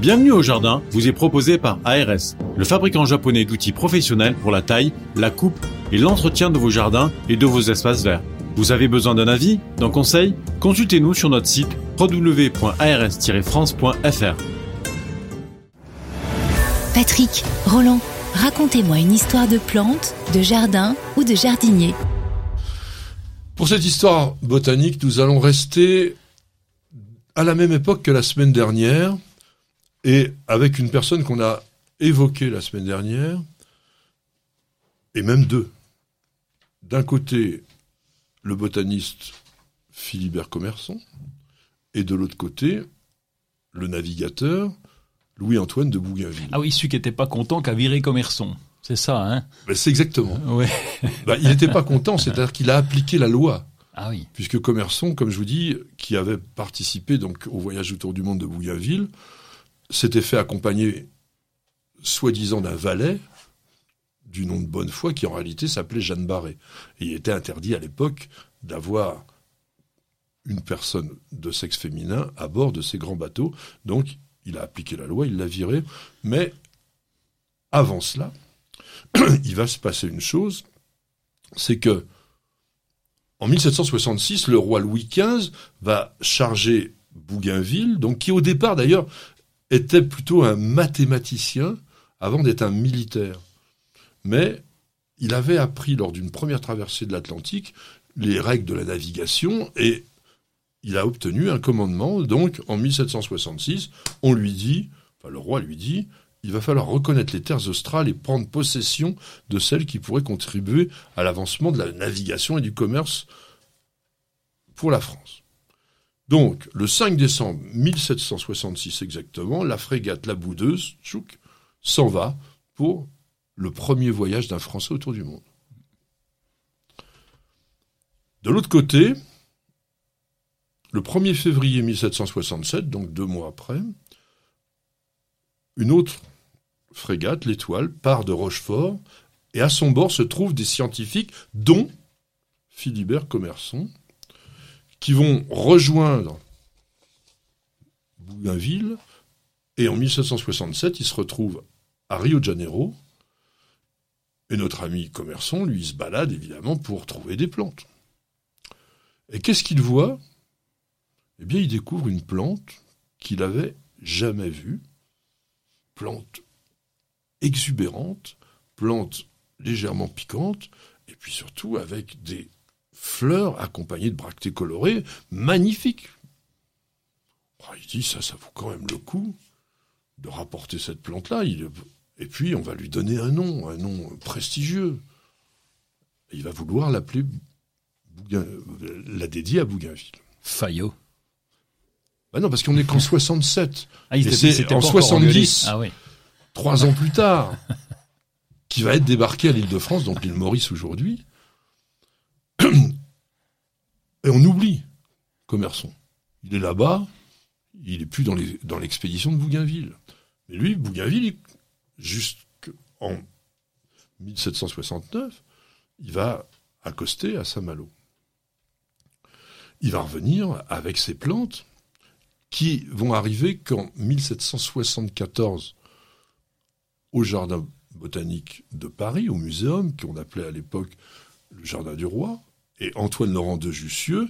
Bienvenue au jardin vous est proposé par ARS, le fabricant japonais d'outils professionnels pour la taille, la coupe et l'entretien de vos jardins et de vos espaces verts. Vous avez besoin d'un avis, d'un conseil? Consultez-nous sur notre site www.ars-france.fr. Patrick, Roland, racontez-moi une histoire de plantes, de jardin ou de jardinier. Pour cette histoire botanique, nous allons rester à la même époque que la semaine dernière, et avec une personne qu'on a évoquée la semaine dernière, et même deux. D'un côté, le botaniste Philibert Commerson, et de l'autre côté, le navigateur Louis-Antoine de Bougainville. Ah oui, celui qui n'était pas content qu'a viré Commerson. C'est ça, hein? Ben, C'est exactement. Ouais. Ben, il n'était pas content, c'est-à-dire qu'il a appliqué la loi. Ah oui. Puisque Commerson, comme je vous dis, qui avait participé donc au voyage autour du monde de Bougainville, s'était fait accompagner, soi-disant, d'un valet du nom de Bonnefoy, qui en réalité s'appelait Jeanne Barré. Et il était interdit à l'époque d'avoir une personne de sexe féminin à bord de ces grands bateaux. Donc, il a appliqué la loi, il l'a viré. Mais avant cela, il va se passer une chose, c'est que en 1766, le roi Louis XV va charger Bougainville, donc qui au départ d'ailleurs était plutôt un mathématicien avant d'être un militaire. Mais il avait appris lors d'une première traversée de l'Atlantique les règles de la navigation et il a obtenu un commandement. Donc en 1766, on lui dit, enfin le roi lui dit, il va falloir reconnaître les terres australes et prendre possession de celles qui pourraient contribuer à l'avancement de la navigation et du commerce pour la France. Donc, le 5 décembre 1766 exactement, la frégate La Boudeuse, Chouk, s'en va pour le premier voyage d'un Français autour du monde. De l'autre côté, le 1er février 1767, donc deux mois après, une autre frégate, l'Étoile, part de Rochefort, et à son bord se trouvent des scientifiques, dont Philibert Commerson, qui vont rejoindre Bougainville, et en 1767, ils se retrouvent à Rio de Janeiro, et notre ami Commerson, lui, se balade évidemment pour trouver des plantes. Et qu'est-ce qu'il voit? Eh bien, il découvre une plante qu'il avait jamais vue, plante exubérante, plante légèrement piquante, et puis surtout avec des fleurs accompagnées de bractées colorées magnifiques. Oh, il dit ça, ça vaut quand même le coup de rapporter cette plante-là. Et puis on va lui donner un nom, un nom prestigieux. il va vouloir l'appeler, la dédier à Bougainville. Fayot. Bah non, parce qu'on est qu'en 67. Ah, et en 70, ah, oui. trois ans plus tard, qui va être débarqué à l'île de France, donc l'île Maurice aujourd'hui. Et on oublie Commerson. Il est là-bas, il est plus dans l'expédition de Bougainville. Mais lui, Bougainville, jusqu'en 1769, il va accoster à Saint-Malo. Il va revenir avec ses plantes qui vont arriver qu'en 1774 au Jardin botanique de Paris, au muséum, qu'on appelait à l'époque le Jardin du Roi, et Antoine Laurent de Jussieu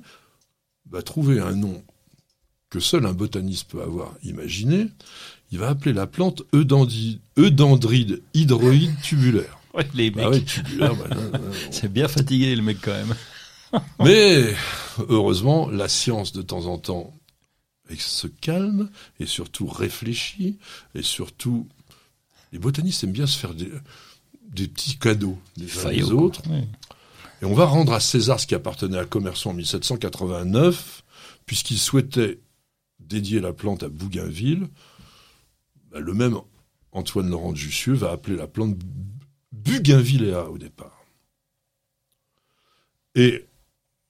va trouver un nom que seul un botaniste peut avoir imaginé. Il va appeler la plante Eudendride hydroïde tubulaire. Ouais, les bah mecs. Bah C'est bien fatigué le mec quand même. Mais heureusement, la science de temps en temps se calme et surtout réfléchit et surtout les botanistes aiment bien se faire des, petits cadeaux les uns les autres. Et on va rendre à César ce qui appartenait à Commerçant en 1789, puisqu'il souhaitait dédier la plante à Bougainville. Bah, le même Antoine Laurent de Jussieu va appeler la plante Bougainvillea au départ. Et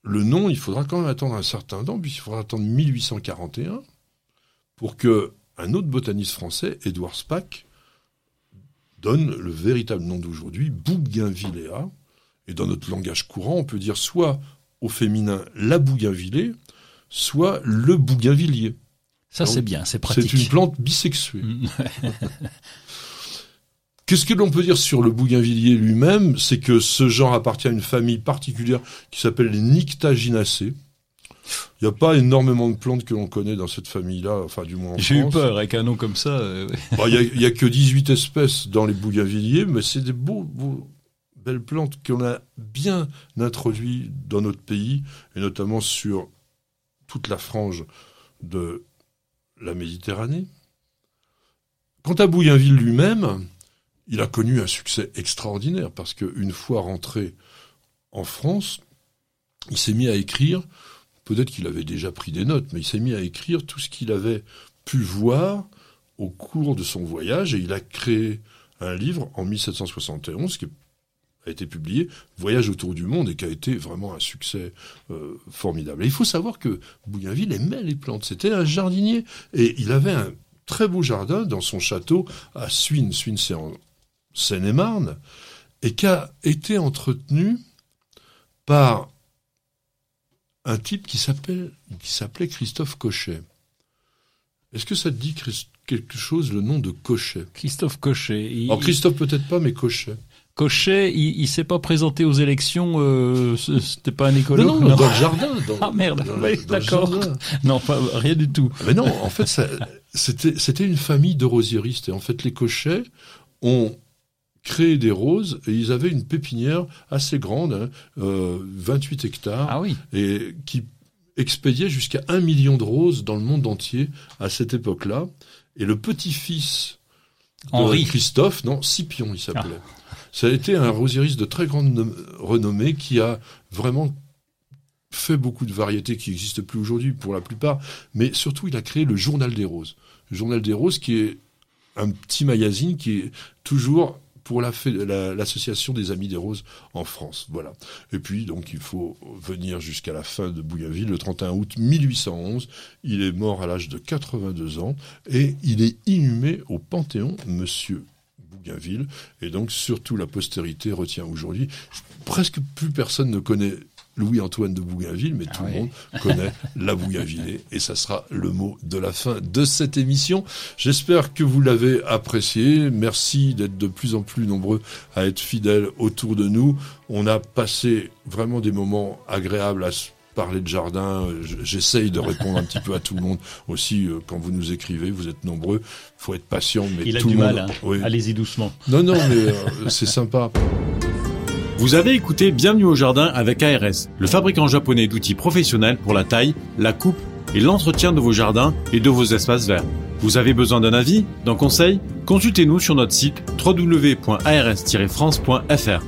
le nom, il faudra quand même attendre un certain temps, puisqu'il faudra attendre 1841 pour que un autre botaniste français, Édouard Spack, donne le véritable nom d'aujourd'hui, Bougainvillea, et dans notre langage courant, on peut dire soit au féminin la bougainvillée, soit le bougainvillier. Ça, c'est bien, c'est pratique. C'est une plante bisexuée. Mm. Qu'est-ce que l'on peut dire sur le bougainvillier lui-même? C'est que ce genre appartient à une famille particulière qui s'appelle les Nyctaginacées. Il n'y a pas énormément de plantes que l'on connaît dans cette famille-là, enfin du moins en J'ai eu peur avec un nom comme ça. euh. Bon, Il n'y a, que 18 espèces dans les bougainvilliers, mais c'est des beaux, beaux- plantes qu'on a bien introduites dans notre pays, et notamment sur toute la frange de la Méditerranée. Quant à Bougainville lui-même, il a connu un succès extraordinaire, parce qu'une fois rentré en France, il s'est mis à écrire, peut-être qu'il avait déjà pris des notes, mais il s'est mis à écrire tout ce qu'il avait pu voir au cours de son voyage et il a créé un livre en 1771 qui a été publié, Voyage autour du monde, et qui a été vraiment un succès euh, formidable. Et il faut savoir que Bougainville aimait les plantes, c'était un jardinier, et il avait un très beau jardin dans son château à Suines, Suines c'est en Seine-et-Marne, et qui a été entretenu par un type qui s'appelle qui s'appelait Christophe Cochet. Est-ce que ça te dit quelque chose le nom de Cochet? Christophe Cochet. Il, Alors Christophe peut-être pas, mais Cochet. Cochet, il, il s'est pas présenté aux élections. euh, C'était pas un écolo? non, non, dans le jardin. dans- Ah, merde. Oui, le d'accord. Non, pas, rien du tout. Mais non, en fait, c'était une famille de rosiéristes. Et en fait, les Cochets ont créé des roses et ils avaient une pépinière assez grande, hein, euh, 28 hectares. Ah oui. et qui expédiait jusqu'à un million de roses dans le monde entier à cette époque-là. Et le petit-fils de Henri. Christophe, non, Scipion il s'appelait. Ça a été un rosieriste de très grande nom- renommée qui a vraiment fait beaucoup de variétés qui n'existent plus aujourd'hui pour la plupart, mais surtout il a créé le Journal des Roses. Le Journal des Roses qui est un petit magazine qui est toujours pour l'association des Amis des Roses en France. Voilà. Et puis, donc, il faut venir jusqu'à la fin de Bougainville, le 31 août 1811. Il est mort à l'âge de 82 ans et il est inhumé au Panthéon, Monsieur Bougainville. Et donc, surtout, la postérité retient aujourd'hui. Presque plus personne ne connaît Louis-Antoine de Bougainville, mais tout oui. le monde connaît la Bougainvillée. Et ça sera le mot de la fin de cette émission. J'espère que vous l'avez apprécié. Merci d'être de plus en plus nombreux à être fidèles autour de nous. On a passé vraiment des moments agréables à se parler de jardin. J- J'essaye de répondre un petit peu à tout le monde aussi euh, quand vous nous écrivez. Vous êtes nombreux. faut être patient, mais Il a tout du le mal. monde. hein. Oui. Allez-y doucement. Non, non, mais euh, c'est sympa. Vous avez écouté Bienvenue au jardin avec ARS, le fabricant japonais d'outils professionnels pour la taille, la coupe et l'entretien de vos jardins et de vos espaces verts. Vous avez besoin d'un avis, d'un conseil? Consultez-nous sur notre site www.ars-france.fr.